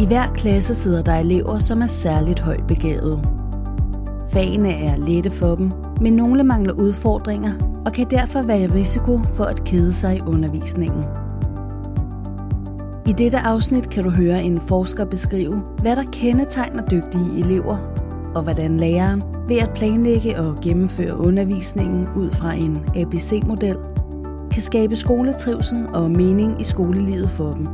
I hver klasse sidder der elever, som er særligt højt begavede. Fagene er lette for dem, men nogle mangler udfordringer og kan derfor være i risiko for at kede sig i undervisningen. I dette afsnit kan du høre en forsker beskrive, hvad der kendetegner dygtige elever, og hvordan læreren ved at planlægge og gennemføre undervisningen ud fra en ABC-model kan skabe skoletrivsel og mening i skolelivet for dem,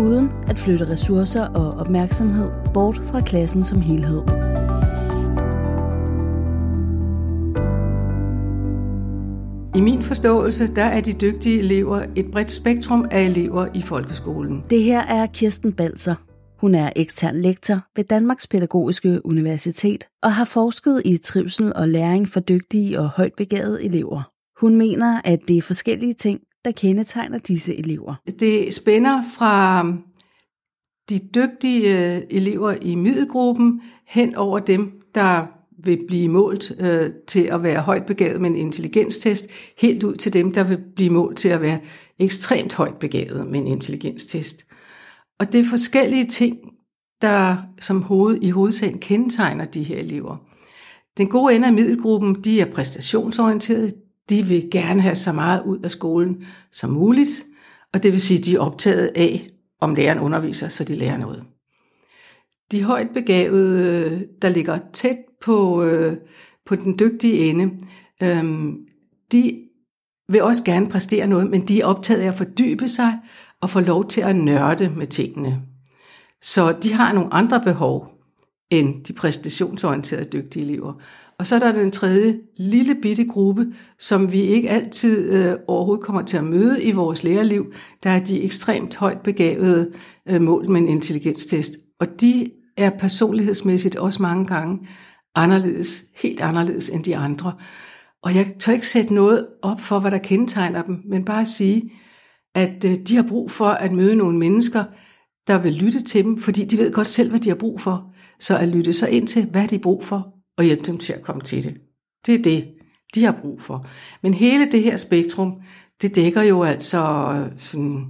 uden at flytte ressourcer og opmærksomhed bort fra klassen som helhed. I min forståelse, der er de dygtige elever et bredt spektrum af elever i folkeskolen. Det her er Kirsten Balser. Hun er ekstern lektor ved Danmarks Pædagogiske Universitet og har forsket i trivsel og læring for dygtige og højt begavede elever. Hun mener, at det er forskellige ting, der kendetegner disse elever. Det spænder fra de dygtige øh, elever i middelgruppen hen over dem, der vil blive målt øh, til at være højt begavet med en intelligenstest, helt ud til dem, der vil blive målt til at være ekstremt højt begavet med en intelligenstest. Og det er forskellige ting, der som hoved, i hovedsagen kendetegner de her elever. Den gode ende af middelgruppen, de er præstationsorienterede, de vil gerne have så meget ud af skolen som muligt, og det vil sige, at de er optaget af, om læreren underviser, så de lærer noget. De højt begavede, der ligger tæt på, øh, på den dygtige ende, øhm, de vil også gerne præstere noget, men de er optaget af at fordybe sig og få lov til at nørde med tingene. Så de har nogle andre behov end de præstationsorienterede dygtige elever. Og så er der den tredje lille bitte gruppe, som vi ikke altid øh, overhovedet kommer til at møde i vores lærerliv. Der er de ekstremt højt begavede øh, mål med en intelligenstest. Og de er personlighedsmæssigt også mange gange anderledes, helt anderledes end de andre. Og jeg tør ikke sætte noget op for, hvad der kendetegner dem, men bare sige, at øh, de har brug for at møde nogle mennesker, der vil lytte til dem, fordi de ved godt selv, hvad de har brug for. Så at lytte sig ind til, hvad de har brug for, og hjælpe dem til at komme til det. Det er det, de har brug for. Men hele det her spektrum, det dækker jo altså sådan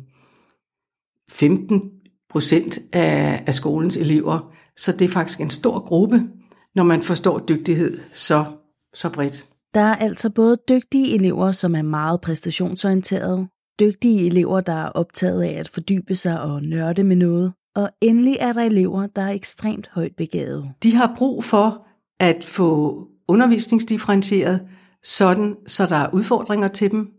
15 procent af, af skolens elever. Så det er faktisk en stor gruppe, når man forstår dygtighed så, så bredt. Der er altså både dygtige elever, som er meget præstationsorienterede, dygtige elever, der er optaget af at fordybe sig og nørde med noget, og endelig er der elever, der er ekstremt højt begavet. De har brug for at få undervisningsdifferentieret, sådan så der er udfordringer til dem.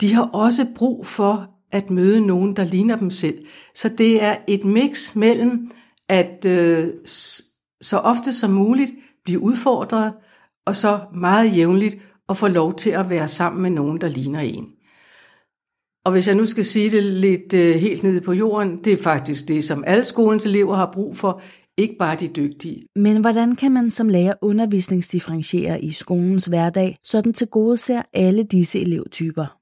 De har også brug for at møde nogen, der ligner dem selv. Så det er et mix mellem at øh, så ofte som muligt blive udfordret, og så meget jævnligt at få lov til at være sammen med nogen, der ligner en. Og hvis jeg nu skal sige det lidt øh, helt nede på jorden, det er faktisk det, som alle skolens elever har brug for, ikke bare de dygtige. Men hvordan kan man som lærer undervisningsdifferentiere i skolens hverdag, så den til gode ser alle disse elevtyper?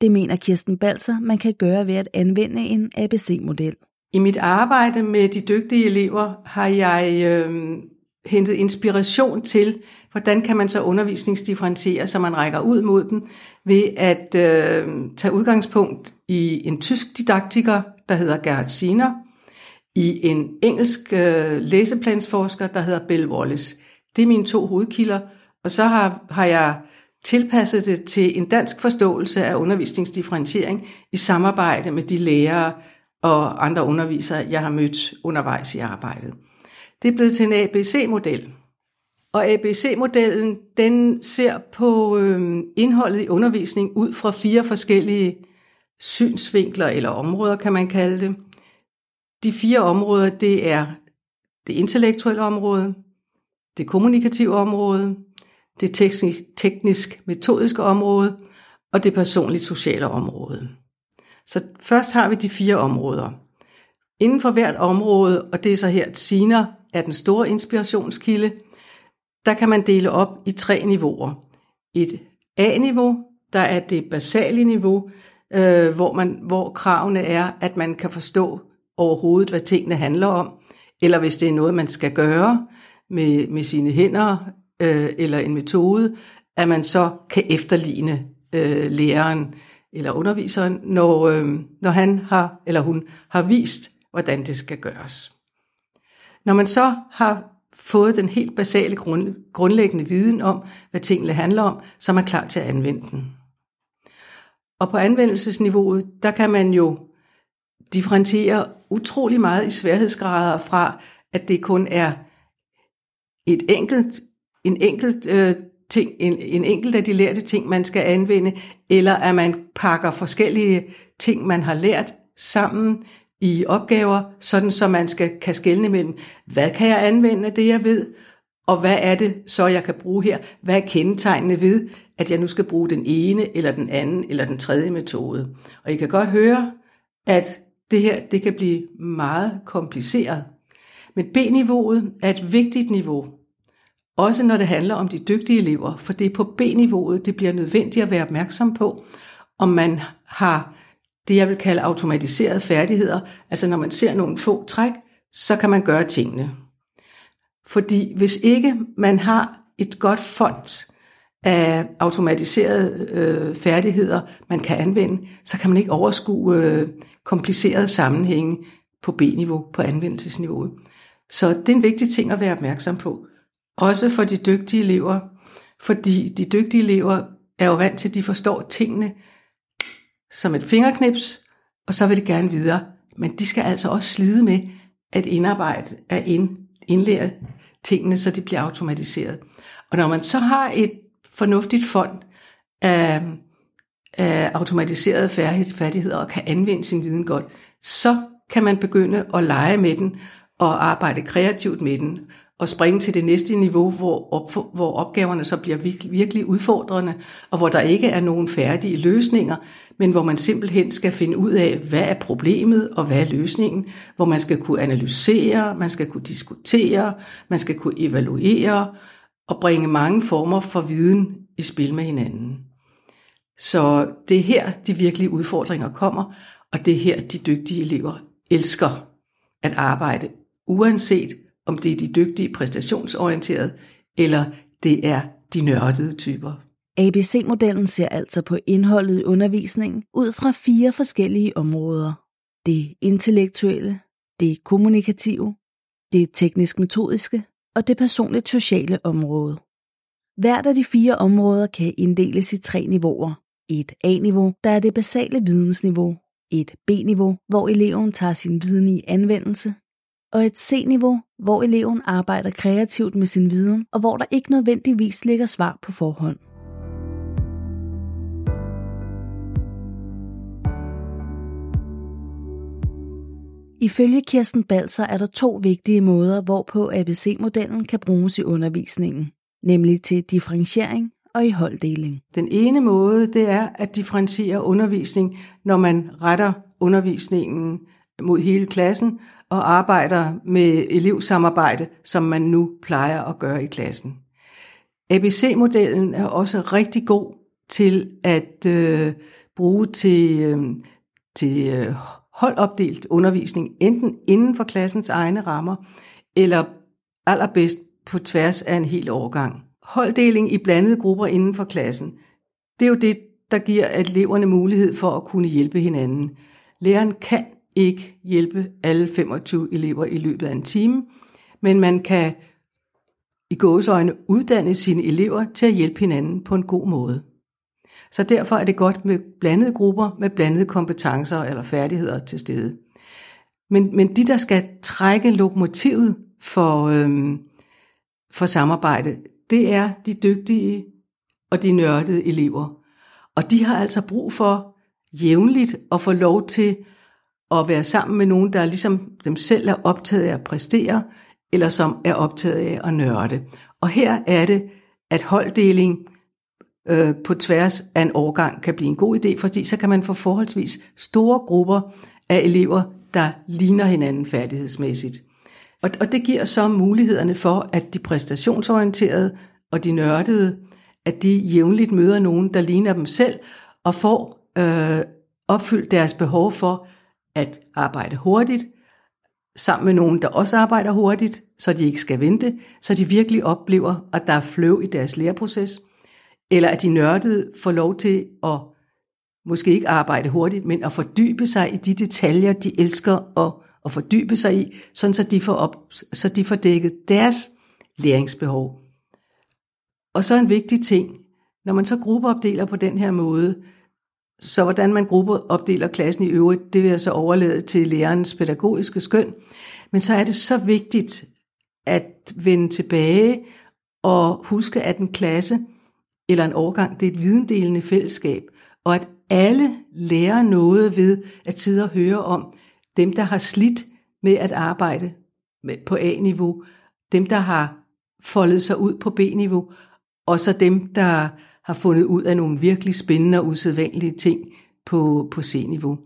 Det mener Kirsten Balser, man kan gøre ved at anvende en ABC-model. I mit arbejde med de dygtige elever har jeg øh, hentet inspiration til, hvordan kan man så undervisningsdifferentiere, så man rækker ud mod dem, ved at øh, tage udgangspunkt i en tysk didaktiker, der hedder Gerhard Siner, i en engelsk øh, læseplansforsker, der hedder Bill Wallace. Det er mine to hovedkilder, og så har, har jeg tilpasset det til en dansk forståelse af undervisningsdifferentiering i samarbejde med de lærere og andre undervisere, jeg har mødt undervejs i arbejdet. Det er blevet til en ABC-model. Og ABC-modellen, den ser på øh, indholdet i undervisning ud fra fire forskellige synsvinkler eller områder, kan man kalde det. De fire områder, det er det intellektuelle område, det kommunikative område, det teknisk-metodiske område og det personligt sociale område. Så først har vi de fire områder. Inden for hvert område, og det er så her, at Sina er den store inspirationskilde, der kan man dele op i tre niveauer. Et A-niveau, der er det basale niveau, øh, hvor, man, hvor kravene er, at man kan forstå overhovedet, hvad tingene handler om, eller hvis det er noget, man skal gøre med, med sine hænder, øh, eller en metode, at man så kan efterligne øh, læreren eller underviseren, når, øh, når han har eller hun har vist, hvordan det skal gøres. Når man så har fået den helt basale grund, grundlæggende viden om, hvad tingene handler om, så er man klar til at anvende den. Og på anvendelsesniveauet, der kan man jo differentiere utrolig meget i sværhedsgrader fra, at det kun er et enkelt, en enkelt øh, ting, en, en enkelt af de lærte ting, man skal anvende, eller at man pakker forskellige ting, man har lært sammen i opgaver, sådan så man skal kan skelne mellem, hvad kan jeg anvende af det, jeg ved, og hvad er det så, jeg kan bruge her? Hvad er kendetegnene ved, at jeg nu skal bruge den ene, eller den anden, eller den tredje metode? Og I kan godt høre, at det her det kan blive meget kompliceret. Men B-niveauet er et vigtigt niveau, også når det handler om de dygtige elever, for det er på B-niveauet, det bliver nødvendigt at være opmærksom på, om man har det, jeg vil kalde automatiserede færdigheder. Altså når man ser nogle få træk, så kan man gøre tingene. Fordi hvis ikke man har et godt fond af automatiserede øh, færdigheder, man kan anvende, så kan man ikke overskue øh, komplicerede sammenhænge på B-niveau, på anvendelsesniveauet. Så det er en vigtig ting at være opmærksom på. Også for de dygtige elever, fordi de dygtige elever er jo vant til, at de forstår tingene som et fingerknips, og så vil det gerne videre. Men de skal altså også slide med at indarbejde, at indlære tingene, så de bliver automatiseret. Og når man så har et fornuftigt fond af, af automatiserede færdigheder og kan anvende sin viden godt, så kan man begynde at lege med den og arbejde kreativt med den og springe til det næste niveau, hvor, op, hvor opgaverne så bliver virkelig, virkelig udfordrende, og hvor der ikke er nogen færdige løsninger, men hvor man simpelthen skal finde ud af, hvad er problemet og hvad er løsningen, hvor man skal kunne analysere, man skal kunne diskutere, man skal kunne evaluere og bringe mange former for viden i spil med hinanden. Så det er her, de virkelige udfordringer kommer, og det er her, de dygtige elever elsker at arbejde, uanset om det er de dygtige præstationsorienterede, eller det er de nørdede typer. ABC-modellen ser altså på indholdet i undervisningen ud fra fire forskellige områder. Det intellektuelle, det kommunikative, det teknisk-metodiske og det personligt sociale område. Hvert af de fire områder kan inddeles i tre niveauer. Et A-niveau, der er det basale vidensniveau. Et B-niveau, hvor eleven tager sin viden i anvendelse og et C-niveau, hvor eleven arbejder kreativt med sin viden, og hvor der ikke nødvendigvis ligger svar på forhånd. Ifølge Kirsten Balser er der to vigtige måder, hvorpå ABC-modellen kan bruges i undervisningen, nemlig til differentiering og i holddeling. Den ene måde, det er at differentiere undervisning, når man retter undervisningen mod hele klassen, og arbejder med elevsamarbejde, som man nu plejer at gøre i klassen. ABC-modellen er også rigtig god til at øh, bruge til, øh, til øh, holdopdelt undervisning, enten inden for klassens egne rammer, eller allerbedst på tværs af en hel årgang. Holddeling i blandede grupper inden for klassen, det er jo det, der giver eleverne mulighed for at kunne hjælpe hinanden. Læreren kan ikke hjælpe alle 25 elever i løbet af en time, men man kan i gåsøjne uddanne sine elever til at hjælpe hinanden på en god måde. Så derfor er det godt med blandede grupper med blandede kompetencer eller færdigheder til stede. Men, men de, der skal trække lokomotivet for, øhm, for samarbejde, det er de dygtige og de nørdede elever. Og de har altså brug for jævnligt at få lov til at være sammen med nogen, der ligesom dem selv er optaget af at præstere, eller som er optaget af at nørde. Og her er det, at holddeling øh, på tværs af en årgang kan blive en god idé, fordi så kan man få forholdsvis store grupper af elever, der ligner hinanden færdighedsmæssigt. Og, og det giver så mulighederne for, at de præstationsorienterede og de nørdede, at de jævnligt møder nogen, der ligner dem selv, og får øh, opfyldt deres behov for at arbejde hurtigt, sammen med nogen, der også arbejder hurtigt, så de ikke skal vente, så de virkelig oplever, at der er flow i deres læreproces, eller at de nørdede får lov til at måske ikke arbejde hurtigt, men at fordybe sig i de detaljer, de elsker at, at fordybe sig i, sådan så de får, op, så de får dækket deres læringsbehov. Og så en vigtig ting, når man så gruppeopdeler på den her måde, så hvordan man gruppeopdeler klassen i øvrigt, det vil jeg så overlade til lærerens pædagogiske skøn. Men så er det så vigtigt at vende tilbage og huske, at en klasse eller en årgang, det er et videndelende fællesskab, og at alle lærer noget ved at sidde og høre om dem, der har slidt med at arbejde på A-niveau, dem, der har foldet sig ud på B-niveau, og så dem, der har fundet ud af nogle virkelig spændende og usædvanlige ting på, på C-niveau.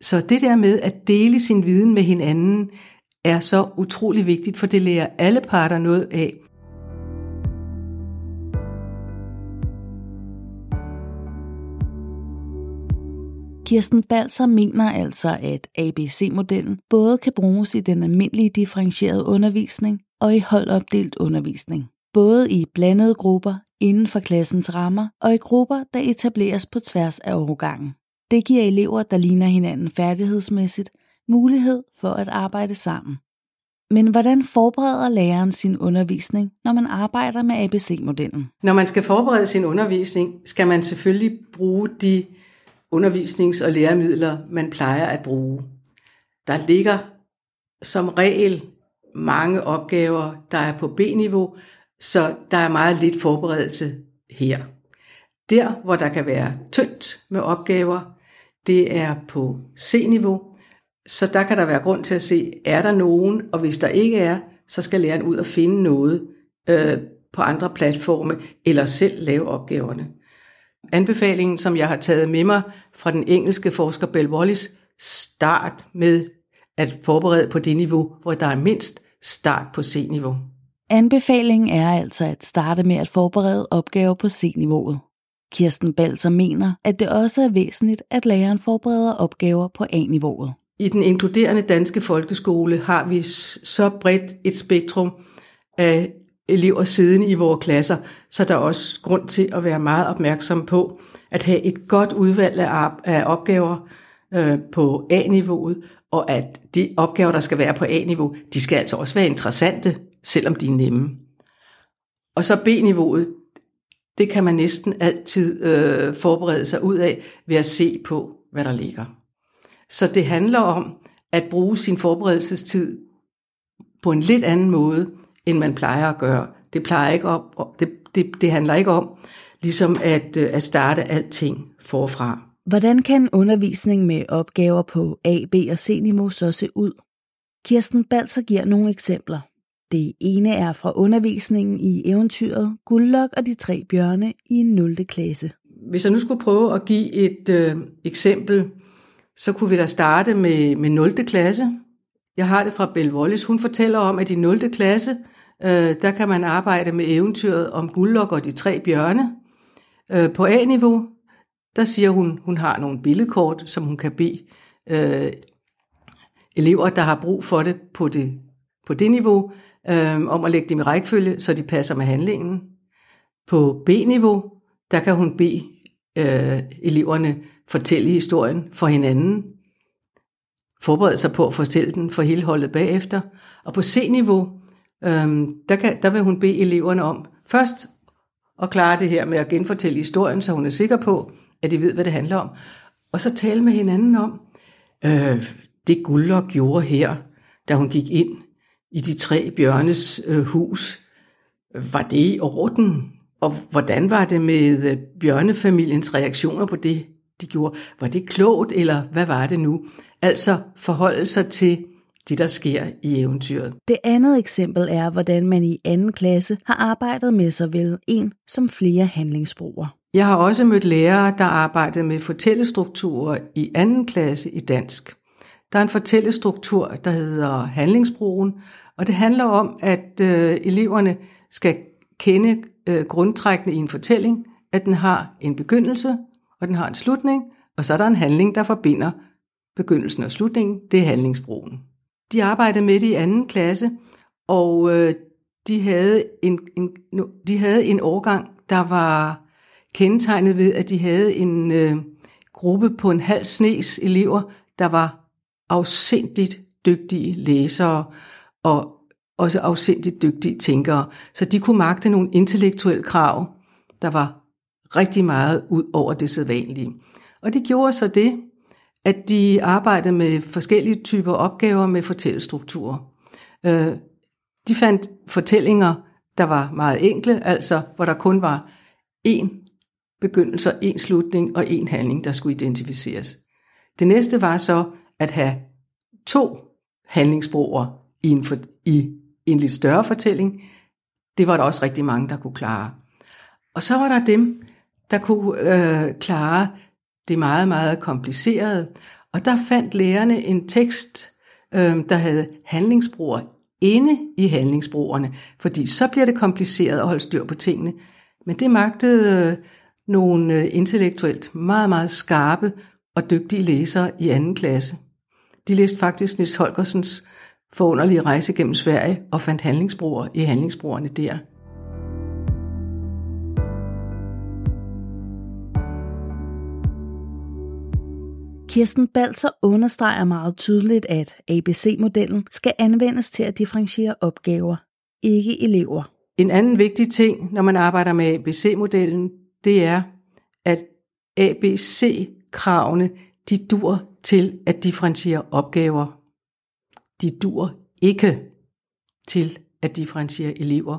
Så det der med at dele sin viden med hinanden er så utrolig vigtigt, for det lærer alle parter noget af. Kirsten Balser mener altså, at ABC-modellen både kan bruges i den almindelige differentierede undervisning og i holdopdelt undervisning. Både i blandede grupper inden for klassens rammer og i grupper, der etableres på tværs af årgangen. Det giver elever, der ligner hinanden færdighedsmæssigt, mulighed for at arbejde sammen. Men hvordan forbereder læreren sin undervisning, når man arbejder med ABC-modellen? Når man skal forberede sin undervisning, skal man selvfølgelig bruge de undervisnings- og læremidler, man plejer at bruge. Der ligger som regel mange opgaver, der er på B-niveau, så der er meget lidt forberedelse her. Der, hvor der kan være tyndt med opgaver, det er på C-niveau, så der kan der være grund til at se, er der nogen, og hvis der ikke er, så skal læreren ud og finde noget øh, på andre platforme, eller selv lave opgaverne. Anbefalingen, som jeg har taget med mig fra den engelske forsker Bell Wallis, start med at forberede på det niveau, hvor der er mindst start på C-niveau. Anbefalingen er altså at starte med at forberede opgaver på C-niveauet. Kirsten Balser mener, at det også er væsentligt, at læreren forbereder opgaver på A-niveauet. I den inkluderende danske folkeskole har vi så bredt et spektrum af elever siden i vores klasser, så der er også grund til at være meget opmærksom på at have et godt udvalg af opgaver øh, på A-niveauet, og at de opgaver, der skal være på A-niveau, de skal altså også være interessante, selvom de er nemme. Og så B-niveauet, det kan man næsten altid øh, forberede sig ud af ved at se på, hvad der ligger. Så det handler om at bruge sin forberedelsestid på en lidt anden måde, end man plejer at gøre. Det, plejer ikke om, det, det, det handler ikke om ligesom at, øh, at starte alting forfra. Hvordan kan undervisning med opgaver på A, B og C-niveau så se ud? Kirsten Balser giver nogle eksempler. Det ene er fra undervisningen i eventyret Guldlok og de tre bjørne i 0. klasse. Hvis jeg nu skulle prøve at give et øh, eksempel, så kunne vi da starte med, med 0. klasse. Jeg har det fra Bell Wallis. Hun fortæller om, at i 0. klasse, øh, der kan man arbejde med eventyret om Guldlok og de tre bjørne. Øh, på A-niveau, der siger hun, hun har nogle billedkort, som hun kan bede øh, elever, der har brug for det på det, på det niveau, øh, om at lægge dem i rækkefølge, så de passer med handlingen. På B-niveau, der kan hun bede øh, eleverne fortælle historien for hinanden, forberede sig på at fortælle den for hele holdet bagefter. Og på C-niveau, øh, der, kan, der vil hun bede eleverne om først at klare det her med at genfortælle historien, så hun er sikker på, at de ved, hvad det handler om. Og så tale med hinanden om, øh, det Guldlok gjorde her, da hun gik ind i de tre bjørnes øh, hus. Var det i orden? Og hvordan var det med øh, bjørnefamiliens reaktioner på det, de gjorde? Var det klogt, eller hvad var det nu? Altså forholde sig til det, der sker i eventyret. Det andet eksempel er, hvordan man i anden klasse har arbejdet med såvel en som flere handlingsbroer. Jeg har også mødt lærere, der arbejdede med fortællestrukturer i anden klasse i dansk. Der er en fortællestruktur, der hedder handlingsbroen, og det handler om, at øh, eleverne skal kende øh, grundtrækkene i en fortælling, at den har en begyndelse, og den har en slutning, og så er der en handling, der forbinder begyndelsen og slutningen. Det er handlingsbroen. De arbejdede med det i anden klasse, og øh, de, havde en, en, de havde en årgang, der var kendetegnet ved, at de havde en øh, gruppe på en halv snes elever, der var afsindigt dygtige læsere og også afsindigt dygtige tænkere, så de kunne magte nogle intellektuelle krav, der var rigtig meget ud over det sædvanlige. Og det gjorde så det, at de arbejdede med forskellige typer opgaver med fortællestrukturer. Øh, de fandt fortællinger, der var meget enkle, altså hvor der kun var én begyndelse, én slutning og én handling, der skulle identificeres. Det næste var så at have to handlingsbroer i en, for, i en lidt større fortælling. Det var der også rigtig mange, der kunne klare. Og så var der dem, der kunne øh, klare det meget, meget komplicerede. Og der fandt lærerne en tekst, øh, der havde handlingsbroer inde i handlingsbroerne, fordi så bliver det kompliceret at holde styr på tingene. Men det magtede øh, nogle øh, intellektuelt meget, meget skarpe og dygtige læsere i anden klasse. De læste faktisk Nils Holgersens forunderlige rejse gennem Sverige og fandt handlingsbroer i handlingsbroerne der. Kirsten Balser understreger meget tydeligt, at ABC-modellen skal anvendes til at differentiere opgaver, ikke elever. En anden vigtig ting, når man arbejder med ABC-modellen, det er, at ABC-kravene, de dur til at differentiere opgaver. De dur ikke til at differentiere elever.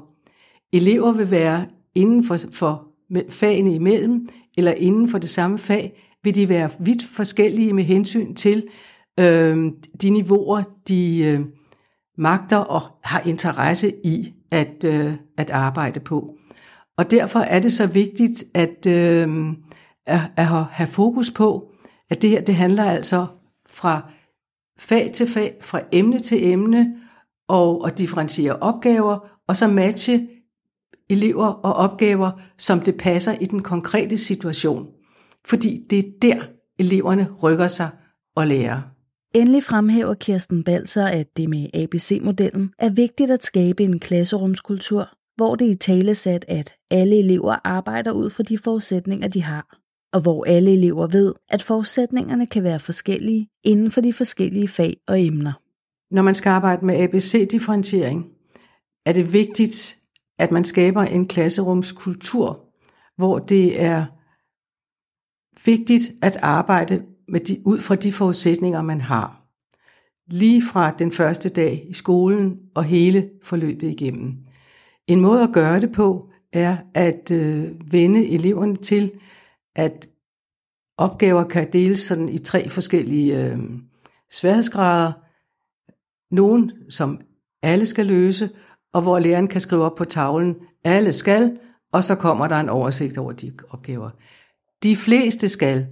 Elever vil være inden for, for fagene imellem, eller inden for det samme fag, vil de være vidt forskellige med hensyn til øh, de niveauer, de øh, magter og har interesse i at, øh, at arbejde på. Og derfor er det så vigtigt at, øh, at, at have fokus på, at det her det handler altså fra fag til fag, fra emne til emne, og at differentiere opgaver, og så matche elever og opgaver, som det passer i den konkrete situation fordi det er der, eleverne rykker sig og lærer. Endelig fremhæver Kirsten Balser, at det med ABC-modellen er vigtigt at skabe en klasserumskultur, hvor det er talesat, at alle elever arbejder ud fra de forudsætninger, de har, og hvor alle elever ved, at forudsætningerne kan være forskellige inden for de forskellige fag og emner. Når man skal arbejde med ABC-differentiering, er det vigtigt, at man skaber en klasserumskultur, hvor det er vigtigt at arbejde med de, ud fra de forudsætninger, man har. Lige fra den første dag i skolen og hele forløbet igennem. En måde at gøre det på er at øh, vende eleverne til, at opgaver kan deles sådan i tre forskellige øh, sværhedsgrader. Nogle, som alle skal løse, og hvor læreren kan skrive op på tavlen, alle skal, og så kommer der en oversigt over de opgaver. De fleste skal.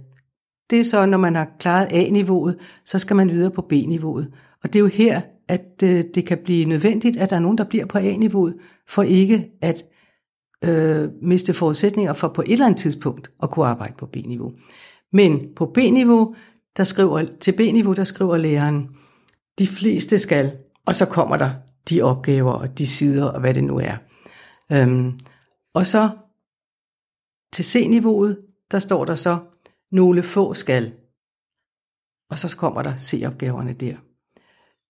Det er så, når man har klaret A-niveauet, så skal man videre på B-niveauet. Og det er jo her, at øh, det kan blive nødvendigt, at der er nogen, der bliver på A-niveauet, for ikke at øh, miste forudsætninger for på et eller andet tidspunkt at kunne arbejde på B-niveau. Men på B-niveau, der skriver, til B-niveau, der skriver læreren, de fleste skal, og så kommer der de opgaver og de sider og hvad det nu er. Øhm, og så til C-niveauet, der står der så, nogle få skal. Og så kommer der C-opgaverne der.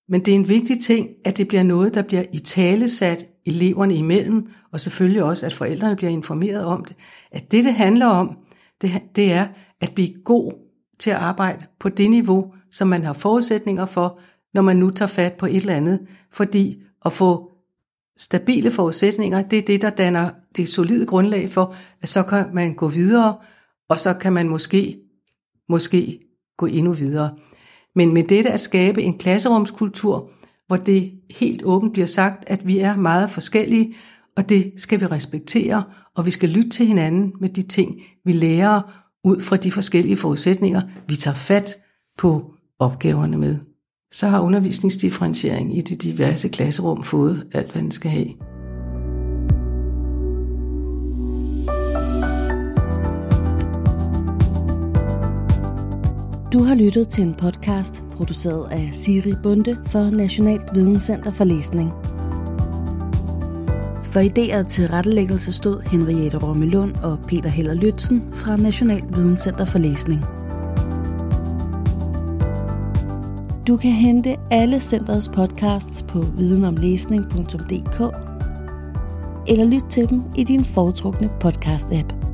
Men det er en vigtig ting, at det bliver noget, der bliver i talesat eleverne imellem, og selvfølgelig også, at forældrene bliver informeret om det. At det, det handler om, det, det er at blive god til at arbejde på det niveau, som man har forudsætninger for, når man nu tager fat på et eller andet. Fordi at få stabile forudsætninger, det er det, der danner det solide grundlag for, at så kan man gå videre og så kan man måske, måske gå endnu videre. Men med dette at skabe en klasserumskultur, hvor det helt åbent bliver sagt, at vi er meget forskellige, og det skal vi respektere, og vi skal lytte til hinanden med de ting, vi lærer ud fra de forskellige forudsætninger, vi tager fat på opgaverne med. Så har undervisningsdifferentiering i de diverse klasserum fået alt, hvad den skal have. Du har lyttet til en podcast produceret af Siri Bunde for Nationalt Videnscenter for Læsning. For idéer til rettelæggelse stod Henriette Rommelund og Peter Heller Lytzen fra Nationalt Videnscenter for Læsning. Du kan hente alle centrets podcasts på videnomlæsning.dk eller lyt til dem i din foretrukne podcast-app.